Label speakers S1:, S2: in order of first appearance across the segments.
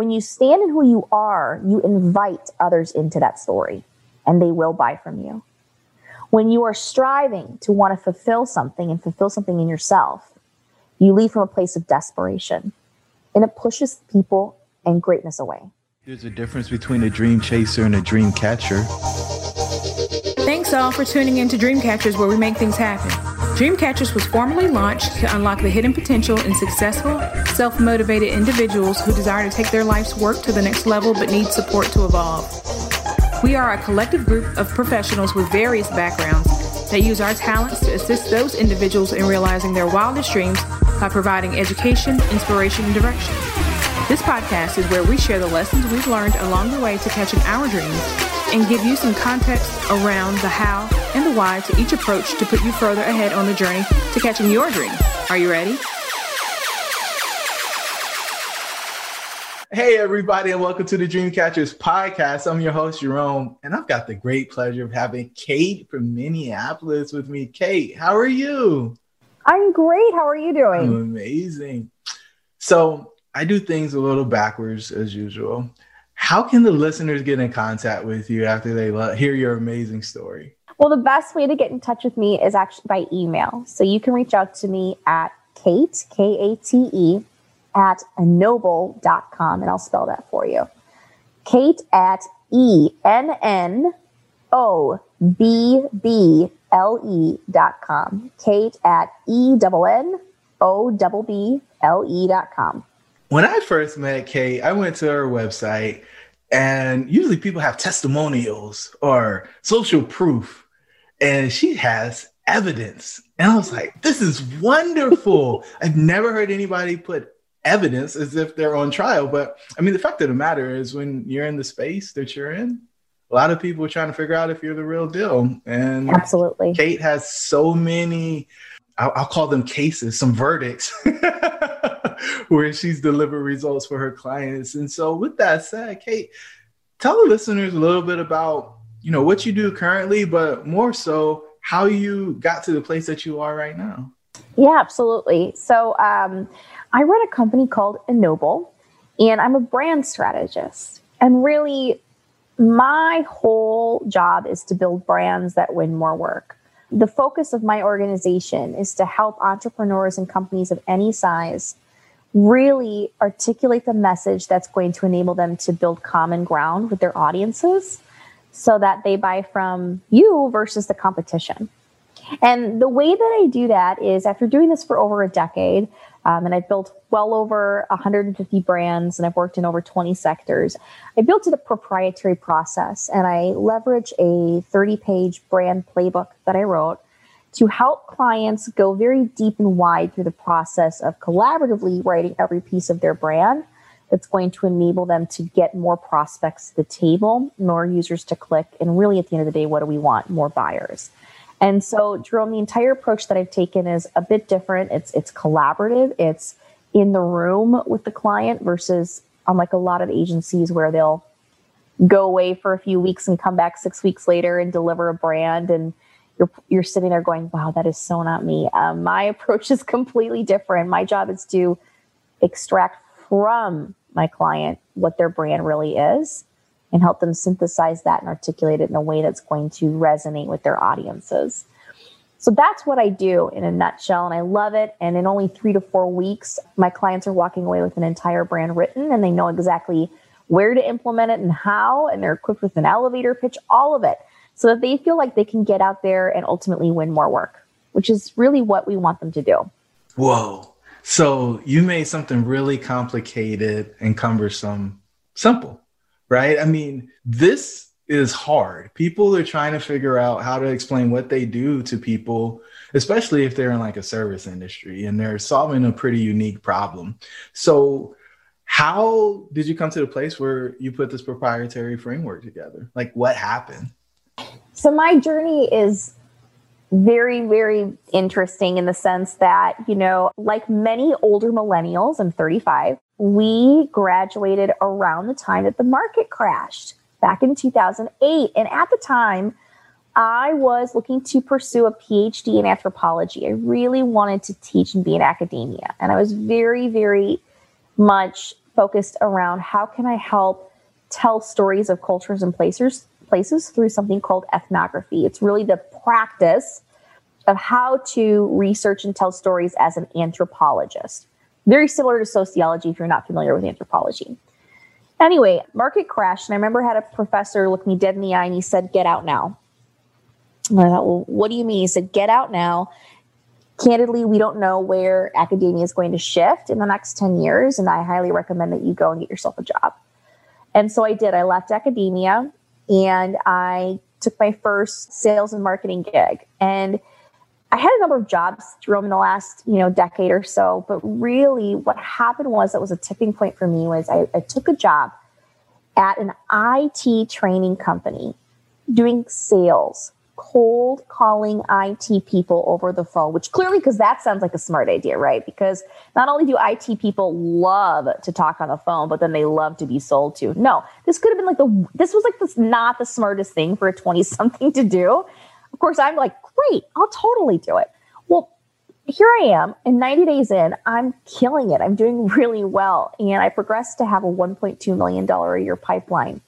S1: When you stand in who you are, you invite others into that story, and they will buy from you. When you are striving to want to fulfill something and fulfill something in yourself, you leave from a place of desperation, and it pushes people and greatness away.
S2: There's a difference between a dream chaser and a dream catcher.
S3: Thanks all for tuning in to Dreamcatchers, where we make things happen. Dreamcatchers was formally launched to unlock the hidden potential in successful, self motivated individuals who desire to take their life's work to the next level but need support to evolve. We are a collective group of professionals with various backgrounds that use our talents to assist those individuals in realizing their wildest dreams by providing education, inspiration, and direction. This podcast is where we share the lessons we've learned along the way to catching our dreams and give you some context around the how and the why to each approach to put you further ahead on the journey to catching your dream. Are you ready?
S2: Hey, everybody, and welcome to the Dreamcatchers podcast. I'm your host, Jerome, and I've got the great pleasure of having Kate from Minneapolis with me. Kate, how are you?
S1: I'm great. How are you doing?
S2: I'm amazing. So, I do things a little backwards as usual. How can the listeners get in contact with you after they hear your amazing story?
S1: Well, the best way to get in touch with me is actually by email. So you can reach out to me at Kate, K A T E, at ennoble.com, and I'll spell that for you. Kate at E N N O B B L E dot com. Kate at E N O double B L E dot com.
S2: When I first met Kate, I went to her website, and usually people have testimonials or social proof, and she has evidence. And I was like, this is wonderful. I've never heard anybody put evidence as if they're on trial. But I mean, the fact of the matter is, when you're in the space that you're in, a lot of people are trying to figure out if you're the real deal. And
S1: absolutely,
S2: Kate has so many, I'll, I'll call them cases, some verdicts. where she's delivered results for her clients. And so, with that said, Kate, tell the listeners a little bit about you know what you do currently, but more so how you got to the place that you are right now.
S1: Yeah, absolutely. So, um, I run a company called Ennoble, and I'm a brand strategist. And really, my whole job is to build brands that win more work. The focus of my organization is to help entrepreneurs and companies of any size really articulate the message that's going to enable them to build common ground with their audiences so that they buy from you versus the competition. And the way that I do that is after doing this for over a decade, um, and I've built well over 150 brands and I've worked in over 20 sectors. I built it a proprietary process and I leverage a 30 page brand playbook that I wrote to help clients go very deep and wide through the process of collaboratively writing every piece of their brand that's going to enable them to get more prospects to the table, more users to click, and really at the end of the day, what do we want? More buyers. And so, Jerome, the entire approach that I've taken is a bit different. It's it's collaborative. It's in the room with the client versus unlike a lot of agencies where they'll go away for a few weeks and come back six weeks later and deliver a brand and you're you're sitting there going, "Wow, that is so not me." Um, my approach is completely different. My job is to extract from my client what their brand really is and help them synthesize that and articulate it in a way that's going to resonate with their audiences. So that's what I do in a nutshell, and I love it. And in only three to four weeks, my clients are walking away with an entire brand written, and they know exactly where to implement it and how, and they're equipped with an elevator pitch, all of it, so that they feel like they can get out there and ultimately win more work, which is really what we want them to do.
S2: Whoa. So you made something really complicated and cumbersome simple, right? I mean, this is hard. People are trying to figure out how to explain what they do to people, especially if they're in like a service industry and they're solving a pretty unique problem. So, how did you come to the place where you put this proprietary framework together? Like, what happened?
S1: So, my journey is very, very interesting in the sense that, you know, like many older millennials, I'm 35, we graduated around the time that the market crashed back in 2008. And at the time, I was looking to pursue a PhD in anthropology. I really wanted to teach and be in academia. And I was very, very much focused around how can I help tell stories of cultures and places places through something called ethnography. It's really the practice of how to research and tell stories as an anthropologist. Very similar to sociology if you're not familiar with anthropology. Anyway, market crashed, and I remember I had a professor look me dead in the eye and he said, Get out now. And I thought, Well, what do you mean? He said, Get out now. Candidly, we don't know where academia is going to shift in the next 10 years, and I highly recommend that you go and get yourself a job. And so I did. I left academia and I took my first sales and marketing gig. And I had a number of jobs through in the last, you know, decade or so. But really what happened was that was a tipping point for me was I, I took a job at an IT training company doing sales, cold calling IT people over the phone, which clearly, because that sounds like a smart idea, right? Because not only do IT people love to talk on the phone, but then they love to be sold to. No, this could have been like the, this was like this not the smartest thing for a 20 something to do. Of course, I'm like, great, I'll totally do it. Well, here I am, and 90 days in, I'm killing it. I'm doing really well. And I progressed to have a $1.2 million a year pipeline,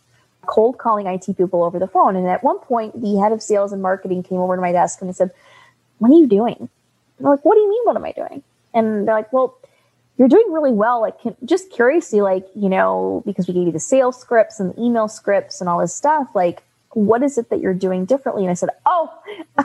S1: cold calling IT people over the phone. And at one point, the head of sales and marketing came over to my desk and they said, What are you doing? And I'm like, What do you mean, what am I doing? And they're like, Well, you're doing really well. Like, can, just curiously, like, you know, because we gave you the sales scripts and the email scripts and all this stuff, like, what is it that you're doing differently? And I said, Oh,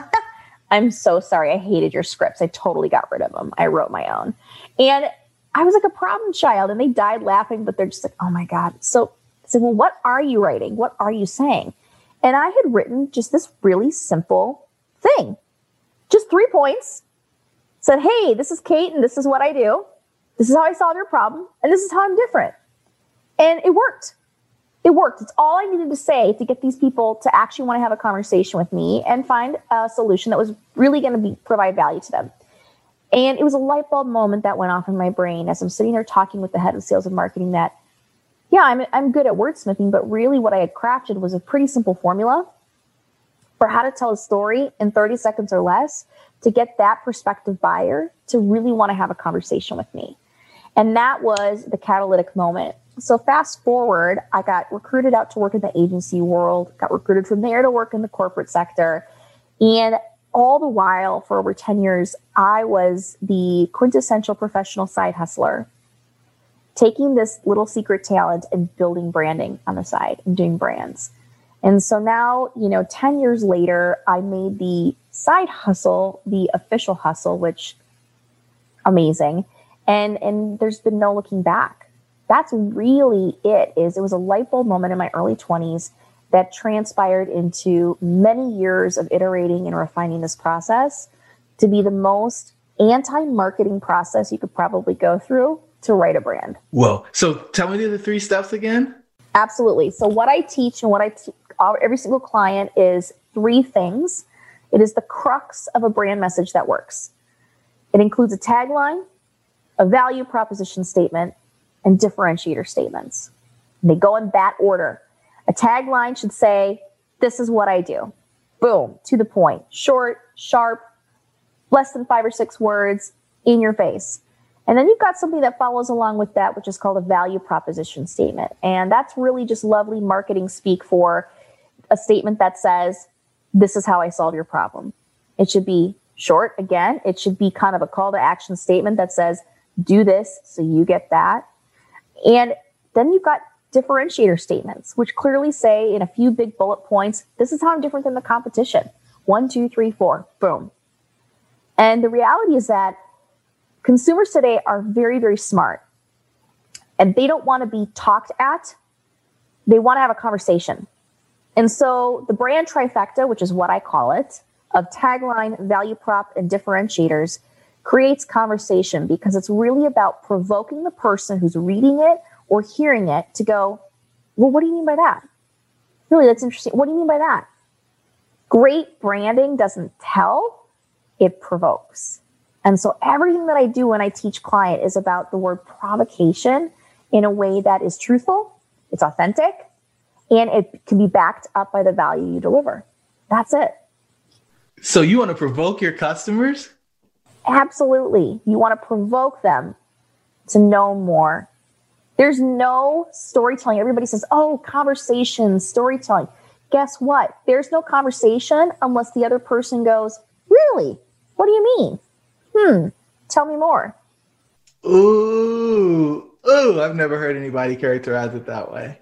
S1: I'm so sorry. I hated your scripts. I totally got rid of them. I wrote my own. And I was like a problem child and they died laughing, but they're just like, oh my God. So said, well, what are you writing? What are you saying? And I had written just this really simple thing, just three points. Said, hey, this is Kate and this is what I do. This is how I solve your problem. And this is how I'm different. And it worked it worked. It's all I needed to say to get these people to actually want to have a conversation with me and find a solution that was really going to be provide value to them. And it was a light bulb moment that went off in my brain as I'm sitting there talking with the head of sales and marketing that, yeah, I'm, I'm good at wordsmithing, but really what I had crafted was a pretty simple formula for how to tell a story in 30 seconds or less to get that prospective buyer to really want to have a conversation with me. And that was the catalytic moment so fast forward, I got recruited out to work in the agency world, got recruited from there to work in the corporate sector. And all the while, for over 10 years, I was the quintessential professional side hustler, taking this little secret talent and building branding on the side and doing brands. And so now, you know, 10 years later, I made the side hustle the official hustle, which amazing. And and there's been no looking back that's really it is it was a light bulb moment in my early 20s that transpired into many years of iterating and refining this process to be the most anti-marketing process you could probably go through to write a brand.
S2: Whoa. So tell me the three steps again.
S1: Absolutely. So what I teach and what I teach every single client is three things. It is the crux of a brand message that works. It includes a tagline, a value proposition statement, and differentiator statements. And they go in that order. A tagline should say, This is what I do. Boom, to the point, short, sharp, less than five or six words, in your face. And then you've got something that follows along with that, which is called a value proposition statement. And that's really just lovely marketing speak for a statement that says, This is how I solve your problem. It should be short again. It should be kind of a call to action statement that says, Do this so you get that. And then you've got differentiator statements, which clearly say in a few big bullet points, this is how I'm different than the competition. One, two, three, four, boom. And the reality is that consumers today are very, very smart and they don't want to be talked at. They want to have a conversation. And so the brand trifecta, which is what I call it, of tagline, value prop, and differentiators creates conversation because it's really about provoking the person who's reading it or hearing it to go, well, what do you mean by that? Really, that's interesting. What do you mean by that? Great branding doesn't tell, it provokes. And so everything that I do when I teach client is about the word provocation in a way that is truthful, it's authentic, and it can be backed up by the value you deliver. That's it.
S2: So you want to provoke your customers?
S1: Absolutely. You want to provoke them to know more. There's no storytelling. Everybody says, oh, conversation, storytelling. Guess what? There's no conversation unless the other person goes, really? What do you mean? Hmm, tell me more.
S2: Ooh, ooh, I've never heard anybody characterize it that way.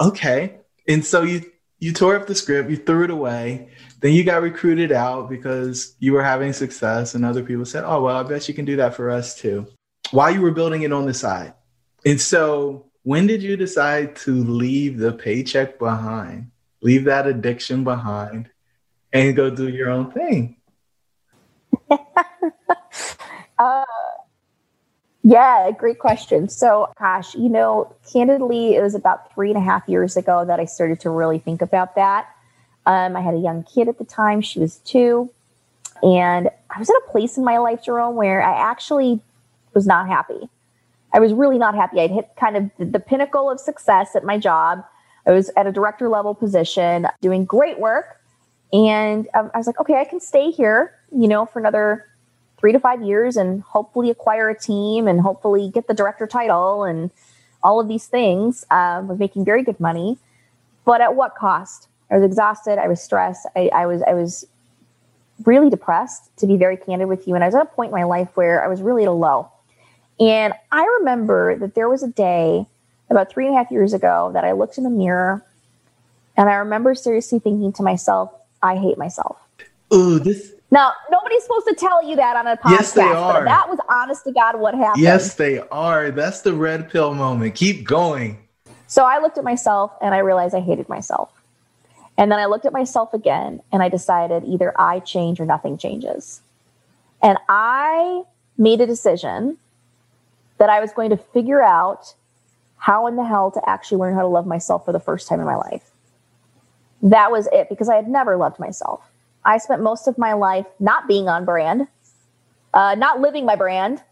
S2: Okay. And so you you tore up the script, you threw it away, then you got recruited out because you were having success, and other people said, Oh, well, I bet you can do that for us too. While you were building it on the side. And so when did you decide to leave the paycheck behind, leave that addiction behind, and go do your own thing?
S1: uh, yeah, great question. So, gosh, you know, candidly, it was about three and a half years ago that I started to really think about that. Um, I had a young kid at the time, she was two. And I was in a place in my life, Jerome, where I actually was not happy. I was really not happy. I'd hit kind of the pinnacle of success at my job. I was at a director level position, doing great work. And um, I was like, okay, I can stay here, you know, for another three to five years and hopefully acquire a team and hopefully get the director title and all of these things. Um, was making very good money, but at what cost? I was exhausted. I was stressed. I, I was I was really depressed, to be very candid with you. And I was at a point in my life where I was really at a low. And I remember that there was a day about three and a half years ago that I looked in the mirror and I remember seriously thinking to myself, I hate myself.
S2: Ooh, this
S1: now, nobody's supposed to tell you that on a podcast.
S2: Yes, they are.
S1: that was honest to God what happened.
S2: Yes, they are. That's the red pill moment. Keep going.
S1: So I looked at myself and I realized I hated myself. And then I looked at myself again and I decided either I change or nothing changes. And I made a decision that I was going to figure out how in the hell to actually learn how to love myself for the first time in my life. That was it because I had never loved myself. I spent most of my life not being on brand, uh, not living my brand,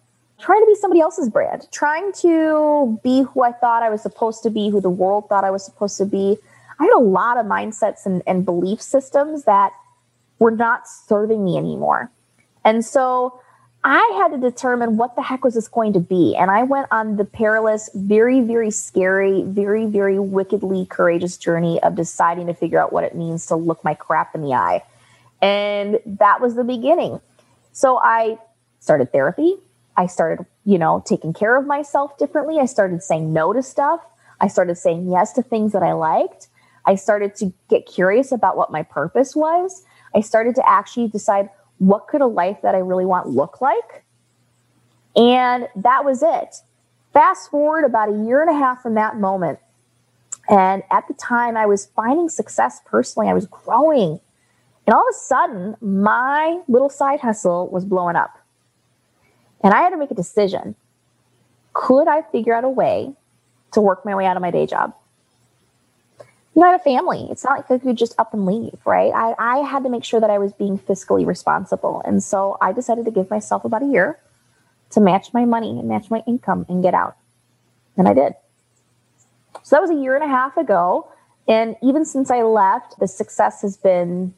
S1: trying to be somebody else's brand, trying to be who I thought I was supposed to be, who the world thought I was supposed to be. I had a lot of mindsets and, and belief systems that were not serving me anymore. And so I had to determine what the heck was this going to be. And I went on the perilous, very, very scary, very, very wickedly courageous journey of deciding to figure out what it means to look my crap in the eye and that was the beginning. So I started therapy. I started, you know, taking care of myself differently. I started saying no to stuff. I started saying yes to things that I liked. I started to get curious about what my purpose was. I started to actually decide what could a life that I really want look like. And that was it. Fast forward about a year and a half from that moment. And at the time, I was finding success personally. I was growing. And all of a sudden, my little side hustle was blowing up. And I had to make a decision. Could I figure out a way to work my way out of my day job? You know, I had a family. It's not like I could just up and leave, right? I, I had to make sure that I was being fiscally responsible. And so I decided to give myself about a year to match my money and match my income and get out. And I did. So that was a year and a half ago. And even since I left, the success has been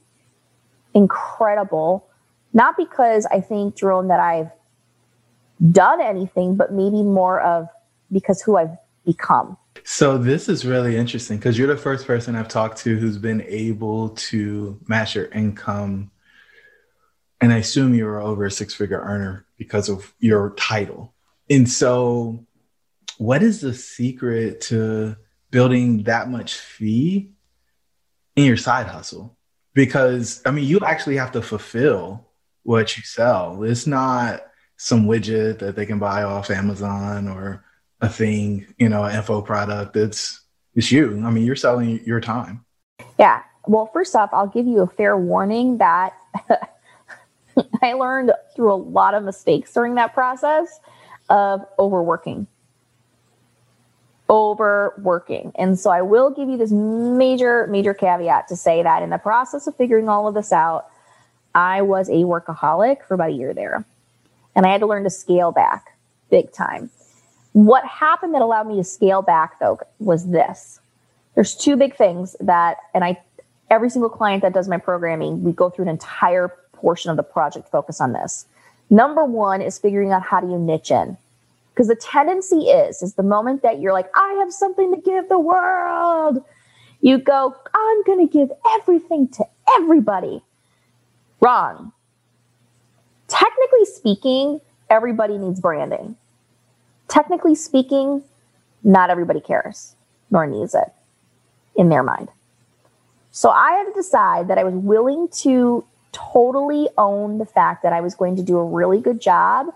S1: incredible. Not because I think, Jerome, that I've done anything, but maybe more of because who I've become.
S2: So this is really interesting because you're the first person I've talked to who's been able to match your income. And I assume you're over a six figure earner because of your title. And so, what is the secret to building that much fee in your side hustle because I mean you actually have to fulfill what you sell. It's not some widget that they can buy off Amazon or a thing, you know, an info product. It's it's you. I mean, you're selling your time.
S1: Yeah. Well, first off, I'll give you a fair warning that I learned through a lot of mistakes during that process of overworking. Overworking. And so I will give you this major, major caveat to say that in the process of figuring all of this out, I was a workaholic for about a year there. And I had to learn to scale back big time. What happened that allowed me to scale back though was this. There's two big things that, and I, every single client that does my programming, we go through an entire portion of the project focus on this. Number one is figuring out how do you niche in. Because the tendency is, is the moment that you're like, I have something to give the world, you go, I'm going to give everything to everybody. Wrong. Technically speaking, everybody needs branding. Technically speaking, not everybody cares nor needs it in their mind. So I had to decide that I was willing to totally own the fact that I was going to do a really good job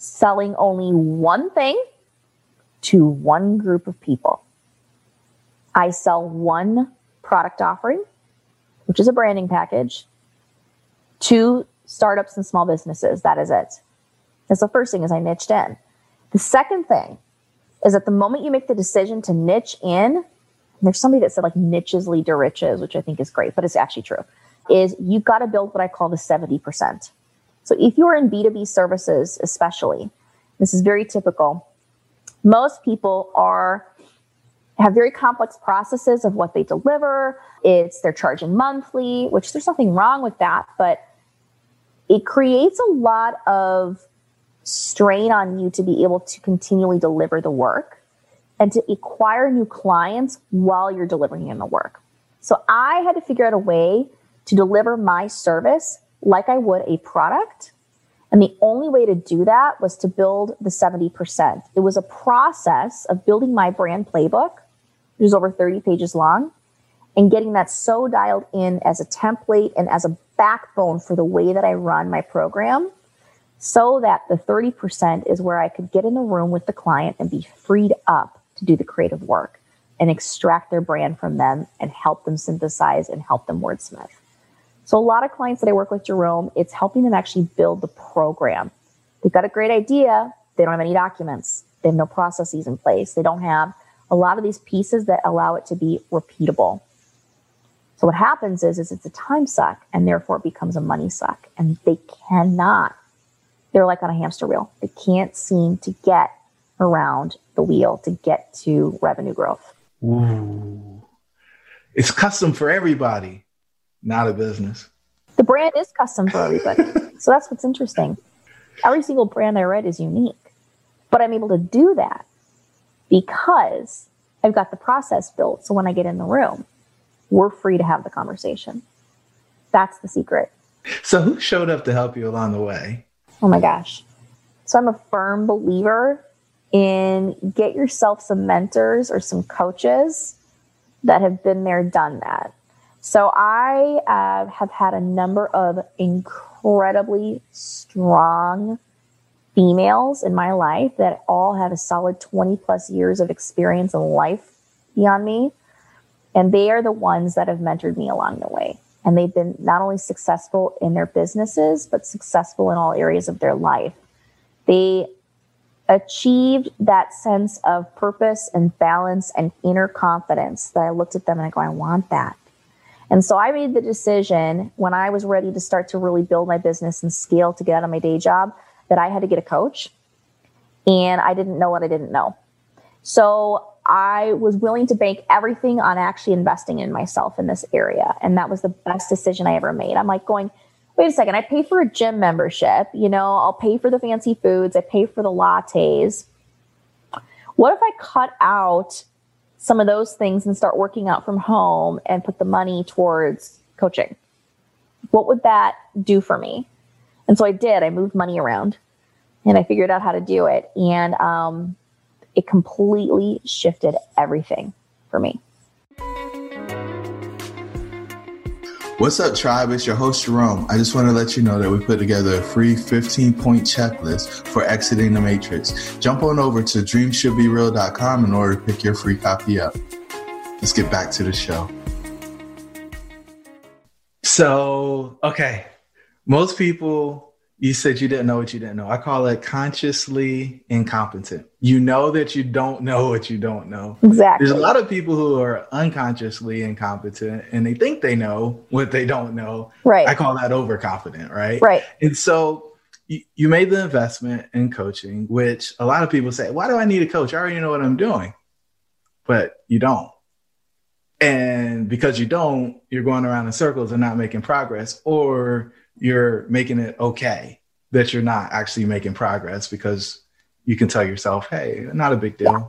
S1: selling only one thing to one group of people. I sell one product offering, which is a branding package, to startups and small businesses. That is it. That's the first thing is I niched in. The second thing is that the moment you make the decision to niche in, there's somebody that said like niches lead to riches, which I think is great, but it's actually true is you've got to build what I call the 70%. So if you're in B2B services, especially, this is very typical. Most people are have very complex processes of what they deliver. It's they're charging monthly, which there's nothing wrong with that, but it creates a lot of strain on you to be able to continually deliver the work and to acquire new clients while you're delivering in the work. So I had to figure out a way to deliver my service like I would a product. And the only way to do that was to build the 70%. It was a process of building my brand playbook, which is over 30 pages long, and getting that so dialed in as a template and as a backbone for the way that I run my program so that the 30% is where I could get in the room with the client and be freed up to do the creative work and extract their brand from them and help them synthesize and help them wordsmith. So a lot of clients that I work with, Jerome, it's helping them actually build the program. They've got a great idea. They don't have any documents. They have no processes in place. They don't have a lot of these pieces that allow it to be repeatable. So what happens is, is it's a time suck and therefore it becomes a money suck. And they cannot, they're like on a hamster wheel. They can't seem to get around the wheel to get to revenue growth.
S2: Ooh. It's custom for everybody not a business.
S1: The brand is custom for everybody. so that's what's interesting. Every single brand I write is unique. But I'm able to do that because I've got the process built. So when I get in the room, we're free to have the conversation. That's the secret.
S2: So who showed up to help you along the way?
S1: Oh my gosh. So I'm a firm believer in get yourself some mentors or some coaches that have been there, done that. So I uh, have had a number of incredibly strong females in my life that all have a solid 20 plus years of experience in life beyond me. And they are the ones that have mentored me along the way. And they've been not only successful in their businesses, but successful in all areas of their life. They achieved that sense of purpose and balance and inner confidence that I looked at them and I go, I want that. And so I made the decision when I was ready to start to really build my business and scale to get out of my day job that I had to get a coach. And I didn't know what I didn't know. So I was willing to bank everything on actually investing in myself in this area. And that was the best decision I ever made. I'm like going, wait a second, I pay for a gym membership, you know, I'll pay for the fancy foods, I pay for the lattes. What if I cut out some of those things and start working out from home and put the money towards coaching? What would that do for me? And so I did. I moved money around and I figured out how to do it. And um, it completely shifted everything. for me.
S4: What's up, tribe? It's your host, Jerome. I just want to let you know that we put together a free 15 point checklist for exiting the matrix. Jump on over to dreamshouldbereal.com in order to pick your free copy up. Let's get back to the show.
S2: So, okay. Most people you said you didn't know what you didn't know. I call it consciously incompetent. You know that you don't know what you don't know.
S1: Exactly.
S2: There's a lot of people who are unconsciously incompetent and they think they know what they don't know.
S1: Right.
S2: I call that overconfident, right?
S1: Right.
S2: And so you, you made the investment in coaching, which a lot of people say, why do I need a coach? I already know what I'm doing. But you don't. And because you don't, you're going around in circles and not making progress, or you're making it okay that you're not actually making progress because you can tell yourself, hey, not a big deal. Yeah.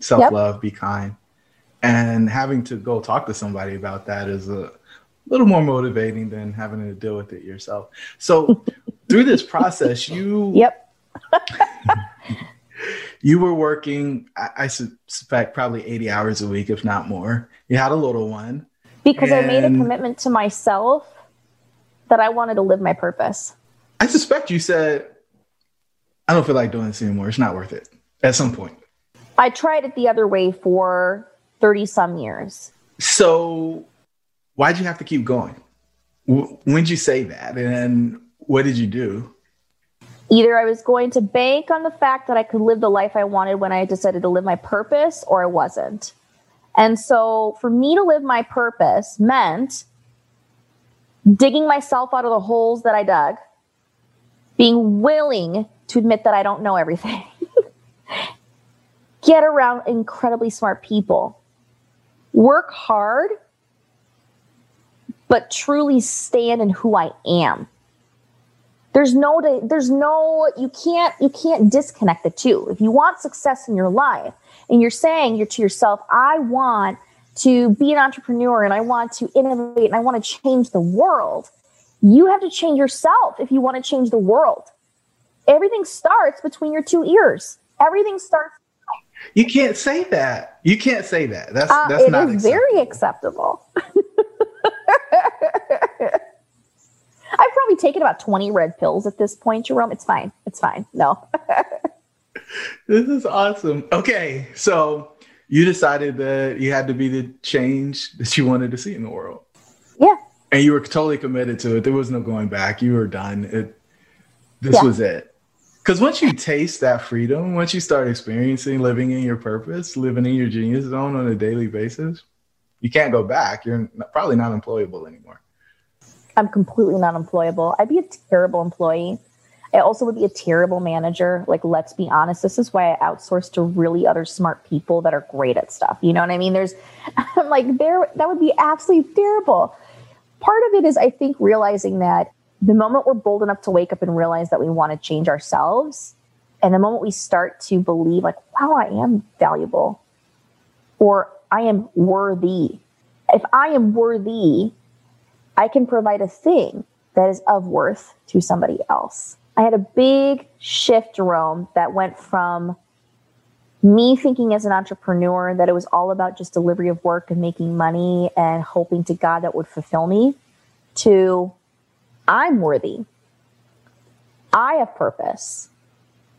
S2: Self love, yep. be kind. And having to go talk to somebody about that is a little more motivating than having to deal with it yourself. So through this process, you
S1: Yep.
S2: you were working, I, I, suspect probably 80 hours a week, if not more. You had a little one.
S1: Because and... I made a commitment to myself that I wanted to live my purpose.
S2: I suspect you said, I don't feel like doing this anymore. It's not worth it at some point.
S1: I tried it the other way for 30 some years.
S2: So, why'd you have to keep going? When'd you say that? And what did you do?
S1: Either I was going to bank on the fact that I could live the life I wanted when I decided to live my purpose, or I wasn't. And so, for me to live my purpose meant digging myself out of the holes that I dug, being willing to admit that I don't know everything, get around incredibly smart people, work hard, but truly stand in who I am. There's no, there's no, you can't, you can't disconnect the two. If you want success in your life and you're saying you're to yourself, I want to be an entrepreneur and I want to innovate and I want to change the world, you have to change yourself if you want to change the world. Everything starts between your two ears. Everything starts.
S2: You can't say that. You can't say that. That's uh, that's
S1: it
S2: not
S1: is
S2: acceptable.
S1: very acceptable. I've probably taken about 20 red pills at this point, Jerome. It's fine. It's fine. No.
S2: this is awesome. Okay. So you decided that you had to be the change that you wanted to see in the world.
S1: Yeah.
S2: And you were totally committed to it. There was no going back. You were done. It this yeah. was it. Because once you taste that freedom, once you start experiencing living in your purpose, living in your genius zone on a daily basis, you can't go back. You're probably not employable anymore.
S1: I'm completely not employable. I'd be a terrible employee. I also would be a terrible manager. Like, let's be honest. This is why I outsource to really other smart people that are great at stuff. You know what I mean? There's, I'm like, there, that would be absolutely terrible. Part of it is, I think, realizing that the moment we're bold enough to wake up and realize that we want to change ourselves, and the moment we start to believe, like, wow, I am valuable, or I am worthy. If I am worthy, I can provide a thing that is of worth to somebody else. I had a big shift, Jerome, that went from me thinking as an entrepreneur that it was all about just delivery of work and making money and hoping to God that would fulfill me to I'm worthy. I have purpose.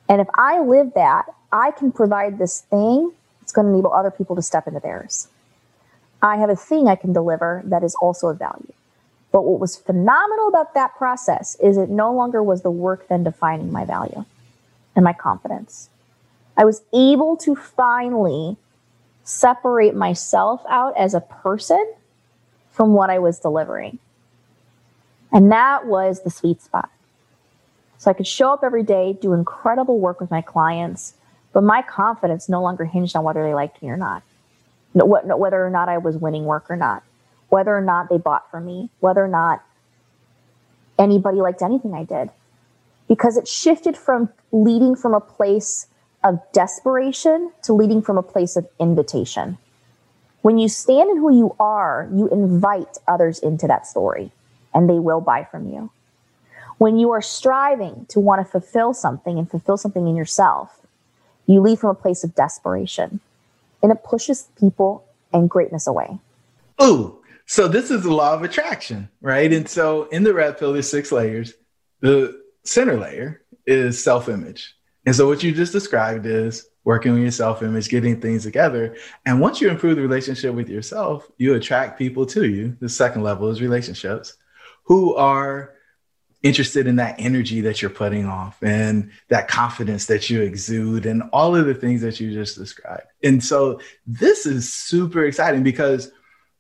S1: And if I live that, I can provide this thing It's going to enable other people to step into theirs. I have a thing I can deliver that is also of value. But what was phenomenal about that process is it no longer was the work then defining my value and my confidence. I was able to finally separate myself out as a person from what I was delivering. And that was the sweet spot. So I could show up every day, do incredible work with my clients, but my confidence no longer hinged on whether they liked me or not, whether or not I was winning work or not whether or not they bought from me, whether or not anybody liked anything I did. Because it shifted from leading from a place of desperation to leading from a place of invitation. When you stand in who you are, you invite others into that story and they will buy from you. When you are striving to want to fulfill something and fulfill something in yourself, you lead from a place of desperation and it pushes people and greatness away.
S2: Ooh, so this is the law of attraction, right? And so in the red pill, there's six layers. The center layer is self image. And so what you just described is working on your self image, getting things together. And once you improve the relationship with yourself, you attract people to you. The second level is relationships who are interested in that energy that you're putting off and that confidence that you exude and all of the things that you just described. And so this is super exciting because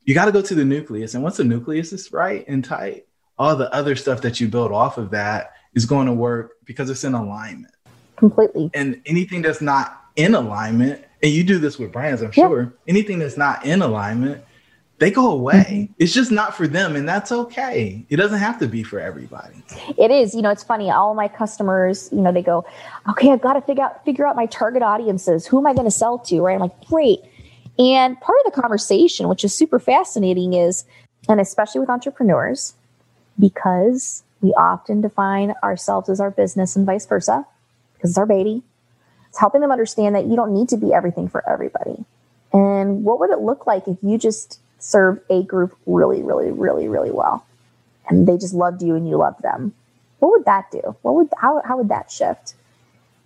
S2: you got to go to the nucleus. And once the nucleus is right and tight, all the other stuff that you build off of that is going to work because it's in alignment.
S1: Completely.
S2: And anything that's not in alignment, and you do this with brands, I'm sure, anything that's not in alignment, they go away. Mm-hmm. It's just not for them, and that's okay. It doesn't have to be for everybody.
S1: It is. You know, it's funny. All my customers, you know, they go, "Okay, I've got to figure out figure out my target audiences. Who am I going to sell to?" Right? I'm like, "Great." And part of the conversation, which is super fascinating, is, and especially with entrepreneurs, because we often define ourselves as our business and vice versa, because it's our baby. It's helping them understand that you don't need to be everything for everybody. And what would it look like if you just served a group really, really, really, really well, and they just loved you and you loved them? What would that do? What would how how would that shift?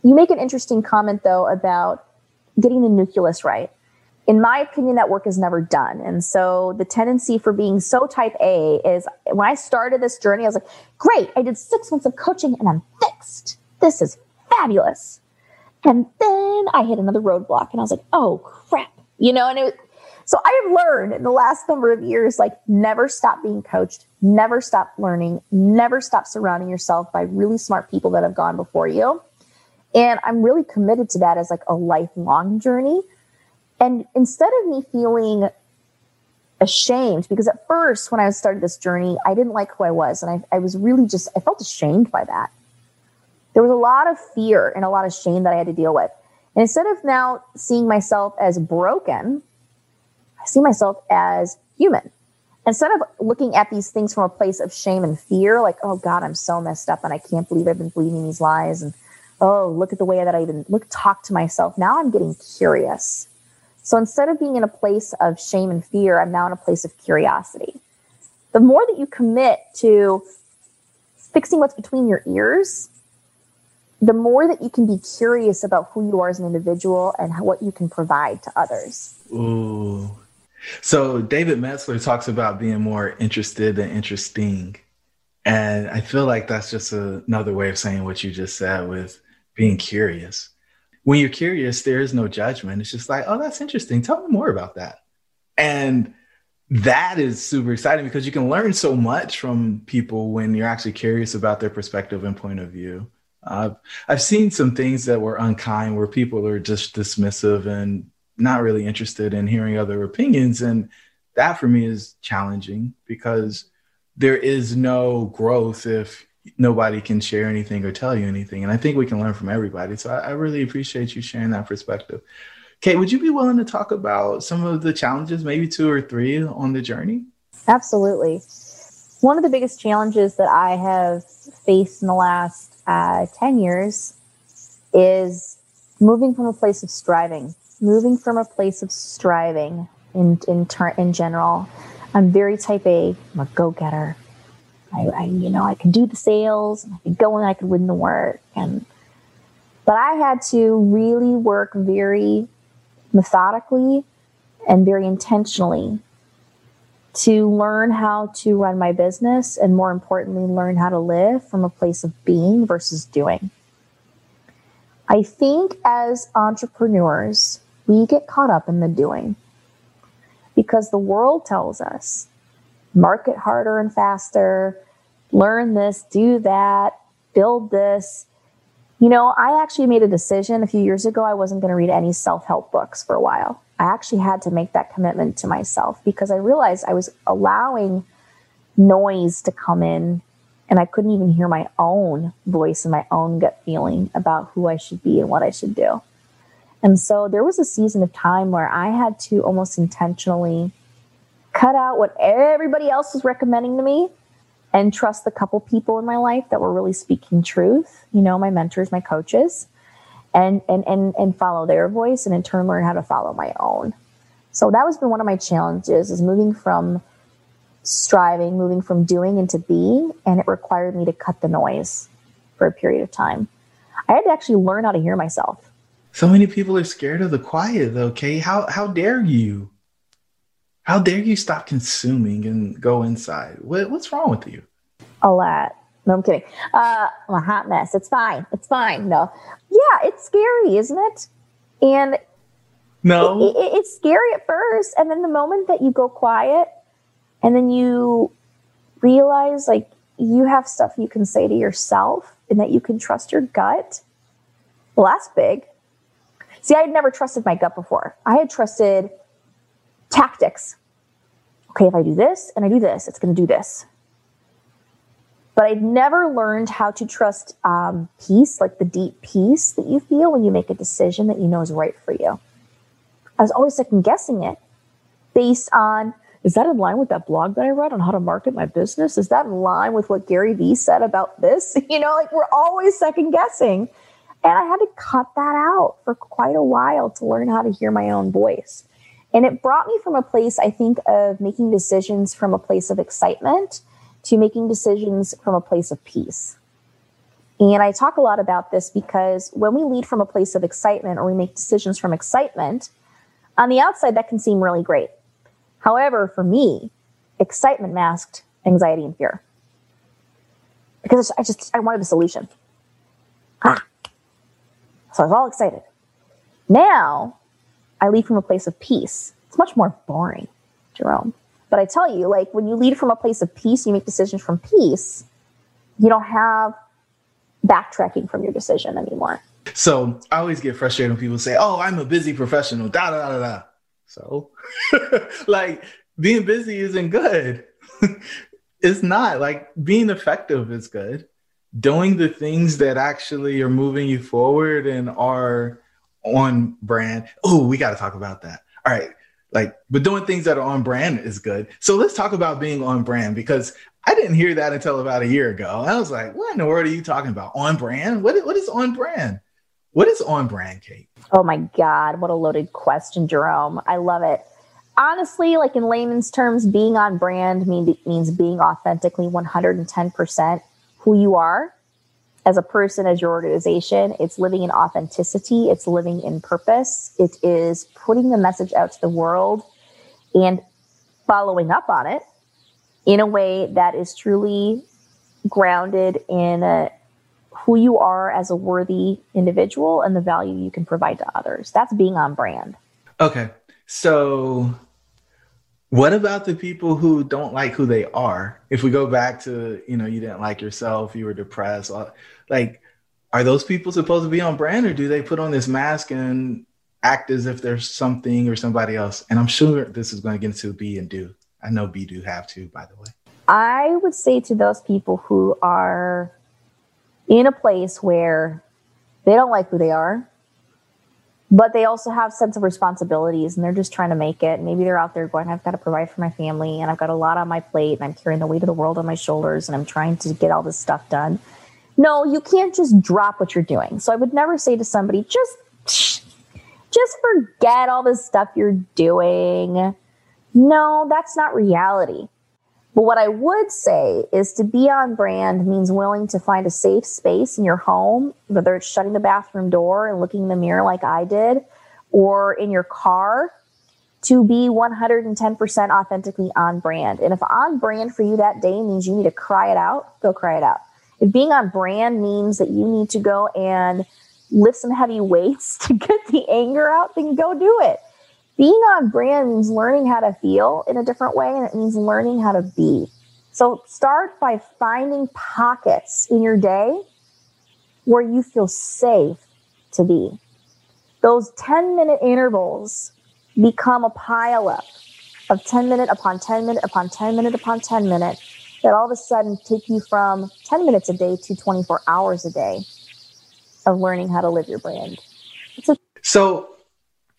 S1: You make an interesting comment though about getting the nucleus right in my opinion, that work is never done. And so the tendency for being so type A is when I started this journey, I was like, great, I did six months of coaching and I'm fixed. This is fabulous. And then I hit another roadblock and I was like, oh crap. You know, and it, so I have learned in the last number of years, like never stop being coached, never stop learning, never stop surrounding yourself by really smart people that have gone before you. And I'm really committed to that as like a lifelong journey and instead of me feeling ashamed, because at first when I started this journey, I didn't like who I was. And I, I was really just, I felt ashamed by that. There was a lot of fear and a lot of shame that I had to deal with. And instead of now seeing myself as broken, I see myself as human. Instead of looking at these things from a place of shame and fear, like, oh God, I'm so messed up and I can't believe I've been believing these lies. And oh, look at the way that I even look, talk to myself. Now I'm getting curious. So instead of being in a place of shame and fear, I'm now in a place of curiosity. The more that you commit to fixing what's between your ears, the more that you can be curious about who you are as an individual and what you can provide to others.
S2: Ooh. So David Meltzer talks about being more interested than interesting. And I feel like that's just a, another way of saying what you just said with being curious when you're curious, there is no judgment. It's just like, oh, that's interesting. Tell me more about that. And that is super exciting because you can learn so much from people when you're actually curious about their perspective and point of view. I've seen some things that were unkind where people are just dismissive and not really interested in hearing other opinions. And that for me is challenging because there is no growth if nobody can share anything or tell you anything. And I think we can learn from everybody. So I, I, really appreciate you sharing that perspective. Kate, would you be willing to talk about some of the challenges, maybe two or three on the journey?
S1: Absolutely. One of the biggest challenges that I have faced in the last uh, 10 years is moving from a place of striving, moving from a place of striving in, in, ter- in general. I'm very type A, I'm a go getter. I, I, you know, I could do the sales I could go and I could win the work. And, but I had to really work very methodically and very intentionally to learn how to run my business and more importantly, learn how to live from a place of being versus doing. I think as entrepreneurs, we get caught up in the doing because the world tells us market harder and faster, learn this, do that, build this. You know, I actually made a decision a few years ago. I wasn't going to read any self help books for a while. I actually had to make that commitment to myself because I realized I was allowing noise to come in and I couldn't even hear my own voice and my own gut feeling about who I should be and what I should do. And so there was a season of time where I had to almost intentionally cut out what everybody else was recommending to me and trust the couple people in my life that were really speaking truth, you know, my mentors, my coaches, and and and and follow their voice and in turn learn how to follow my own. So that was been one of my challenges is moving from striving, moving from doing into being, and it required me to cut the noise for a period of time. I had to actually learn how to hear myself.
S2: So many people are scared of the quiet though, Kay. How how dare you? How dare you stop consuming and go inside? What, what's wrong with you?
S1: A lot. No, I'm kidding. Uh, I'm a hot mess. It's fine. It's fine. No. Yeah, it's scary, isn't it? And
S2: no,
S1: it, it, it's scary at first. And then the moment that you go quiet and then you realize like you have stuff you can say to yourself and that you can trust your gut, well, that's big. See, I had never trusted my gut before. I had trusted tactics. Okay, if I do this and I do this, it's going to do this. But I'd never learned how to trust um, peace, like the deep peace that you feel when you make a decision that you know is right for you. I was always second guessing it based on is that in line with that blog that I read on how to market my business? Is that in line with what Gary Vee said about this? You know, like we're always second guessing. And I had to cut that out for quite a while to learn how to hear my own voice. And it brought me from a place, I think, of making decisions from a place of excitement to making decisions from a place of peace. And I talk a lot about this because when we lead from a place of excitement or we make decisions from excitement, on the outside, that can seem really great. However, for me, excitement masked anxiety and fear because I just I wanted a solution. Ah. So I was all excited. Now I lead from a place of peace. It's much more boring, Jerome. But I tell you, like when you lead from a place of peace, you make decisions from peace, you don't have backtracking from your decision anymore.
S2: So I always get frustrated when people say, Oh, I'm a busy professional, da da da da. So like being busy isn't good. it's not like being effective is good. Doing the things that actually are moving you forward and are on brand. Oh, we got to talk about that. All right. Like, but doing things that are on brand is good. So let's talk about being on brand because I didn't hear that until about a year ago. I was like, what in the world are you talking about? On brand? What, what is on brand? What is on brand, Kate?
S1: Oh my God, what a loaded question, Jerome. I love it. Honestly, like in layman's terms, being on brand mean, means being authentically 110% who you are as a person, as your organization. It's living in authenticity, it's living in purpose, it is putting the message out to the world and following up on it in a way that is truly grounded in a, who you are as a worthy individual and the value you can provide to others. That's being on brand.
S2: Okay. So what about the people who don't like who they are? If we go back to, you know, you didn't like yourself, you were depressed, like are those people supposed to be on brand or do they put on this mask and act as if they're something or somebody else? And I'm sure this is going to get into B and do. I know be do have to, by the way.
S1: I would say to those people who are in a place where they don't like who they are, but they also have sense of responsibilities and they're just trying to make it. Maybe they're out there going, I've got to provide for my family and I've got a lot on my plate and I'm carrying the weight of the world on my shoulders and I'm trying to get all this stuff done. No, you can't just drop what you're doing. So I would never say to somebody, just just forget all this stuff you're doing. No, that's not reality. But what I would say is to be on brand means willing to find a safe space in your home, whether it's shutting the bathroom door and looking in the mirror like I did, or in your car, to be 110% authentically on brand. And if on brand for you that day means you need to cry it out, go cry it out. If being on brand means that you need to go and lift some heavy weights to get the anger out, then go do it being on brand means learning how to feel in a different way and it means learning how to be. So start by finding pockets in your day where you feel safe to be. Those 10 minute intervals become a pile up of 10 minute upon 10 minute upon 10 minute upon 10 minute that all of a sudden take you from 10 minutes a day to 24 hours a day of learning how to live your brand.
S2: A- so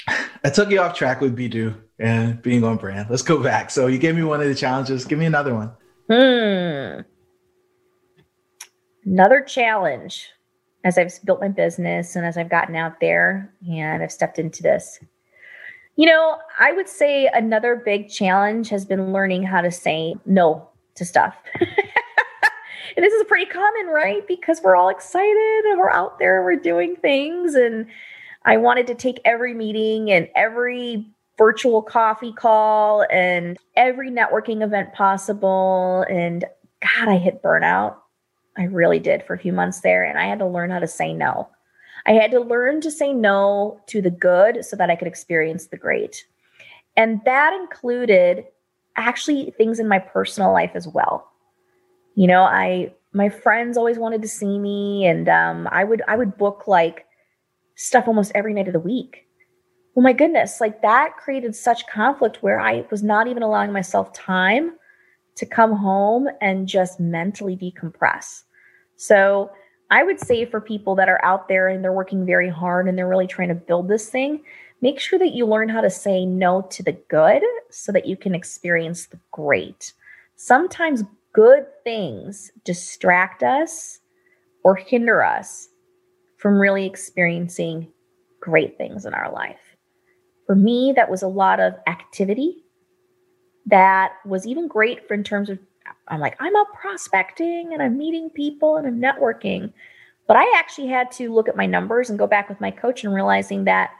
S2: I took you off track with Be-Do and being on brand. Let's go back. So you gave me one of the challenges. Give me another one.
S1: Hmm. Another challenge as I've built my business and as I've gotten out there and I've stepped into this You know, I would say another big challenge has been learning how to say no to stuff. and this is pretty common, right? Because we're all excited and we're out there, we're doing things. And I wanted to take every meeting and every virtual coffee call and every networking event possible. And God, I hit burnout. I really did for a few months there. And I had to learn how to say no. I had to learn to say no to the good so that I could experience the great. And that included actually things in my personal life as well. You know, I my friends always wanted to see me and um, I would I would book like stuff almost every night of the week. Well, my goodness, like that created such conflict where I was not even allowing myself time to come home and just mentally decompress. So I would say for people that are out there and they're working very hard and they're really trying to build this thing, make sure that you learn how to say no to the good so that you can experience the great. Sometimes good things distract us or hinder us from really experiencing great things in our life. For me, that was a lot of activity that was even great for in terms of I'm like, I'm out prospecting and I'm meeting people and I'm networking. But I actually had to look at my numbers and go back with my coach and realizing that,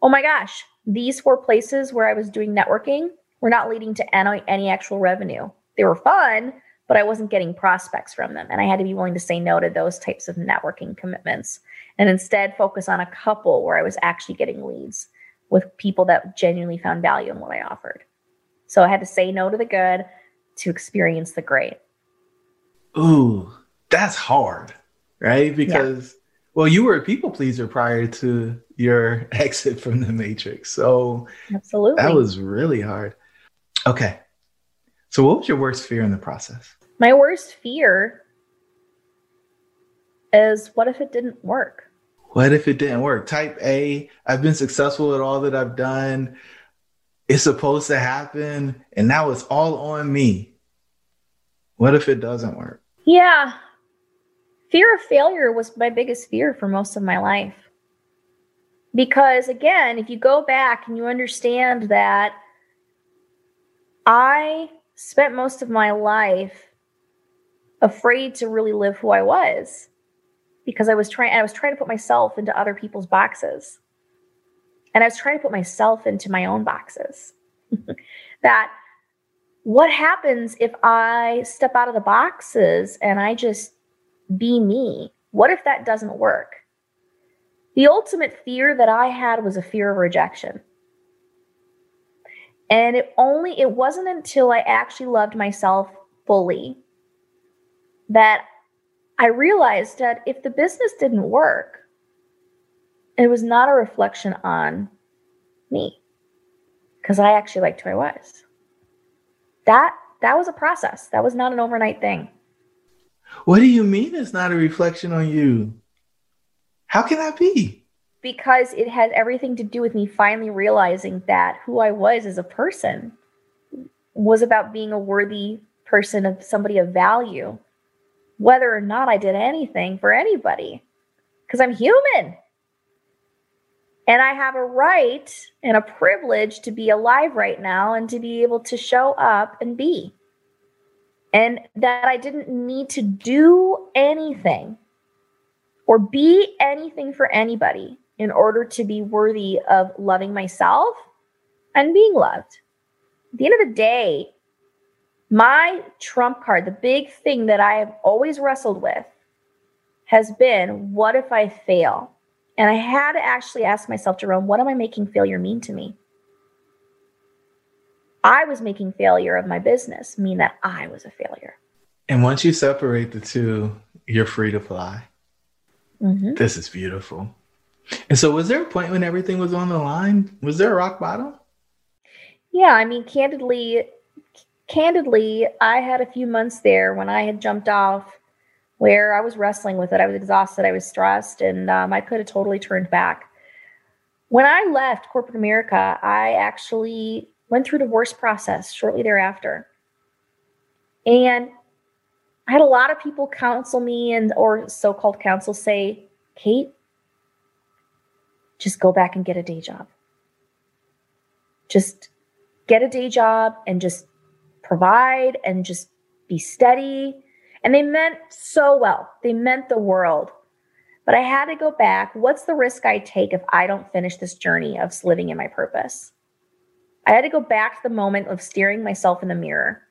S1: oh my gosh, these four places where I was doing networking were not leading to any, any actual revenue. They were fun, but I wasn't getting prospects from them. And I had to be willing to say no to those types of networking commitments and instead focus on a couple where I was actually getting leads with people that genuinely found value in what I offered. So I had to say no to the good to experience the great.
S2: Ooh, that's hard, right? Because, yeah. well, you were a people pleaser prior to your exit from the Matrix. So,
S1: absolutely.
S2: That was really hard. Okay. So, what was your worst fear in the process?
S1: My worst fear is what if it didn't work?
S2: What if it didn't work? Type A, I've been successful at all that I've done. It's supposed to happen, and now it's all on me. What if it doesn't work?
S1: Yeah. Fear of failure was my biggest fear for most of my life. Because again, if you go back and you understand that I spent most of my life afraid to really live who I was because I was trying I was trying to put myself into other people's boxes. And I was trying to put myself into my own boxes. that what happens if I step out of the boxes and I just be me? What if that doesn't work? The ultimate fear that I had was a fear of rejection. And it only it wasn't until I actually loved myself fully that I realized that if the business didn't work, it was not a reflection on me because I actually liked who I was that that was a process. That was not an overnight thing.
S2: What do you mean it's not a reflection on you? How can that be?
S1: Because it has everything to do with me finally realizing that who I was as a person was about being a worthy person of somebody of value, whether or not I did anything for anybody. Because I'm human. And I have a right and a privilege to be alive right now and to be able to show up and be. And that I didn't need to do anything or be anything for anybody in order to be worthy of loving myself and being loved. At the end of the day, my trump card, the big thing that I have always wrestled with, has been what if I fail? And I had to actually ask myself, Jerome, what am I making failure mean to me? I was making failure of my business mean that I was a failure.
S2: And once you separate the two, you're free to fly. Mm-hmm. This is beautiful. And so, was there a point when everything was on the line? Was there a rock bottom?
S1: Yeah, I mean, candidly, candidly, I had a few months there when I had jumped off where I was wrestling with it. I was exhausted, I was stressed, and um, I could have totally turned back. When I left corporate America, I actually went through divorce process shortly thereafter. And I had a lot of people counsel me and or so-called counsel say, "Kate, just go back and get a day job." just get a day job and just provide and just be steady. And they meant so well. They meant the world. But I had to go back. What's the risk I take if I don't finish this journey of living in my purpose? I had to go back to the moment of staring myself in the mirror.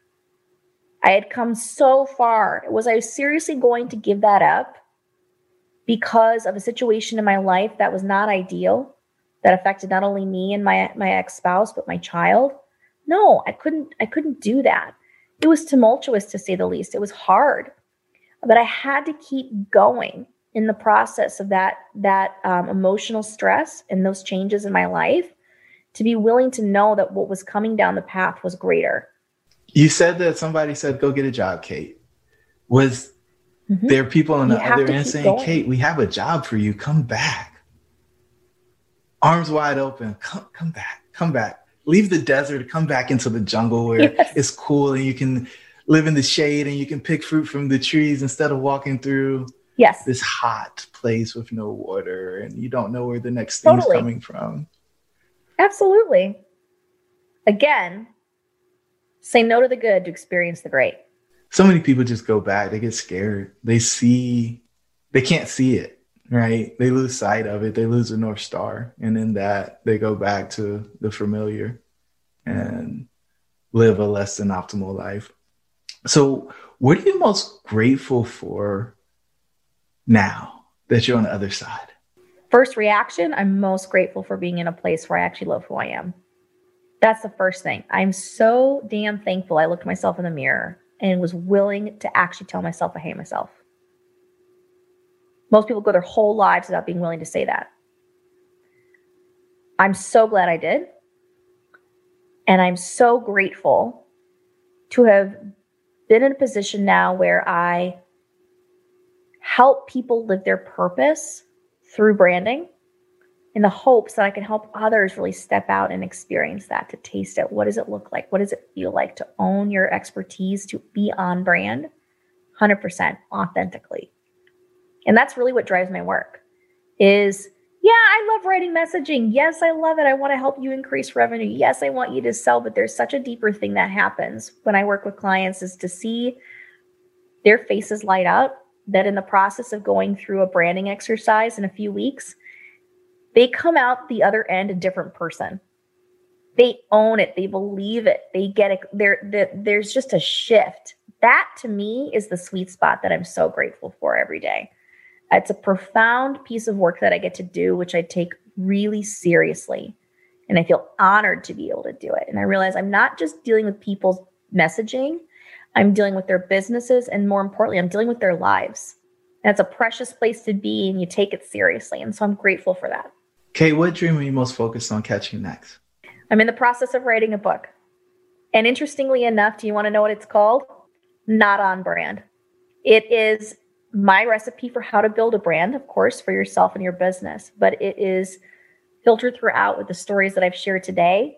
S1: I had come so far. Was I seriously going to give that up because of a situation in my life that was not ideal, that affected not only me and my my ex-spouse, but my child? No, I couldn't I couldn't do that. It was tumultuous to say the least. It was hard. But I had to keep going in the process of that that um, emotional stress and those changes in my life to be willing to know that what was coming down the path was greater
S2: you said that somebody said go get a job kate was mm-hmm. there people on the other end saying going. kate we have a job for you come back arms wide open come, come back come back leave the desert come back into the jungle where yes. it's cool and you can live in the shade and you can pick fruit from the trees instead of walking through
S1: yes.
S2: this hot place with no water and you don't know where the next thing's totally. coming from.
S1: Absolutely. Again say no to the good to experience the great.
S2: So many people just go back. They get scared. They see they can't see it right they lose sight of it they lose the north star and in that they go back to the familiar and live a less than optimal life so what are you most grateful for now that you're on the other side?
S1: First reaction, I'm most grateful for being in a place where I actually love who I am. That's the first thing. I'm so damn thankful I looked myself in the mirror and was willing to actually tell myself I hate myself. Most people go their whole lives without being willing to say that. I'm so glad I did. And I'm so grateful to have been in a position now where I help people live their purpose through branding in the hopes that I can help others really step out and experience that, to taste it. What does it look like? What does it feel like to own your expertise, to be on brand 100% authentically? And that's really what drives my work is yeah, I love writing messaging. Yes, I love it. I want to help you increase revenue. Yes, I want you to sell, but there's such a deeper thing that happens when I work with clients is to see their faces light up that in the process of going through a branding exercise in a few weeks, they come out the other end a different person. They own it, they believe it, they get it. There, there, there's just a shift. That to me is the sweet spot that I'm so grateful for every day. It's a profound piece of work that I get to do, which I take really seriously. And I feel honored to be able to do it. And I realize I'm not just dealing with people's messaging, I'm dealing with their businesses, and more importantly, I'm dealing with their lives. And it's a precious place to be, and you take it seriously. And so I'm grateful for that.
S2: Kate, what dream are you most focused on catching next?
S1: I'm in the process of writing a book. And interestingly enough, do you want to know what it's called? Not on brand. It is my recipe for how to build a brand, of course, for yourself and your business, but it is filtered throughout with the stories that I've shared today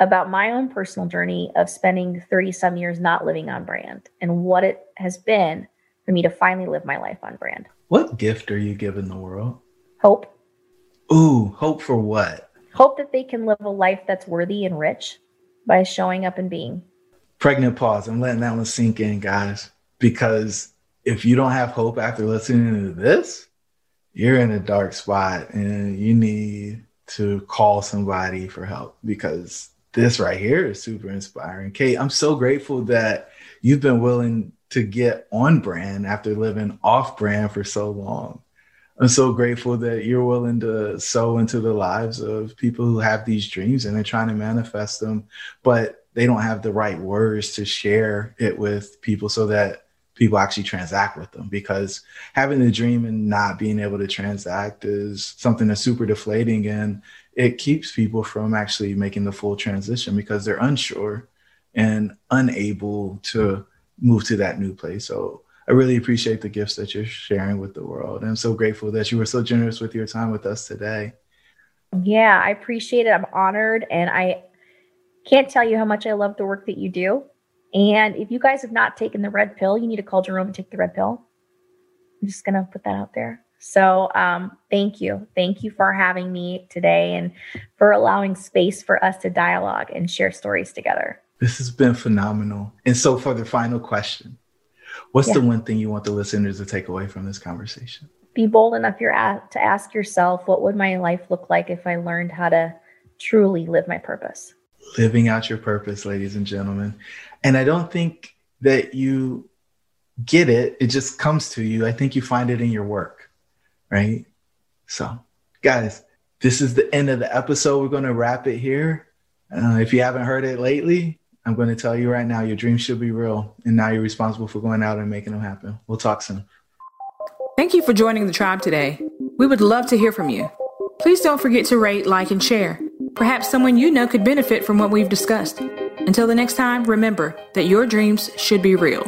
S1: about my own personal journey of spending 30 some years not living on brand and what it has been for me to finally live my life on brand.
S2: What gift are you giving the world?
S1: Hope.
S2: Ooh, hope for what?
S1: Hope that they can live a life that's worthy and rich by showing up and being.
S2: Pregnant pause. I'm letting that one sink in, guys, because if you don't have hope after listening to this, you're in a dark spot and you need to call somebody for help because this right here is super inspiring. Kate, I'm so grateful that you've been willing to get on brand after living off brand for so long. I'm so grateful that you're willing to sow into the lives of people who have these dreams and they're trying to manifest them, but they don't have the right words to share it with people so that people actually transact with them because having the dream and not being able to transact is something that's super deflating and it keeps people from actually making the full transition because they're unsure and unable to move to that new place. So I really appreciate the gifts that you're sharing with the world. I'm so grateful that you were so generous with your time with us today.
S1: Yeah, I appreciate it. I'm honored and I can't tell you how much I love the work that you do. And if you guys have not taken the red pill, you need to call Jerome and take the red pill. I'm just going to put that out there. So, um, thank you. Thank you for having me today and for allowing space for us to dialogue and share stories together.
S2: This has been phenomenal. And so, for the final question, what's yeah. the one thing you want the listeners to take away from this conversation?
S1: Be bold enough to ask yourself, what would my life look like if I learned how to truly live my purpose?
S2: Living out your purpose, ladies and gentlemen. And I don't think that you get it, it just comes to you. I think you find it in your work, right? So, guys, this is the end of the episode. We're going to wrap it here. Uh, if you haven't heard it lately, I'm going to tell you right now your dreams should be real. And now you're responsible for going out and making them happen. We'll talk soon.
S3: Thank you for joining the tribe today. We would love to hear from you. Please don't forget to rate, like, and share. Perhaps someone you know could benefit from what we've discussed. Until the next time, remember that your dreams should be real.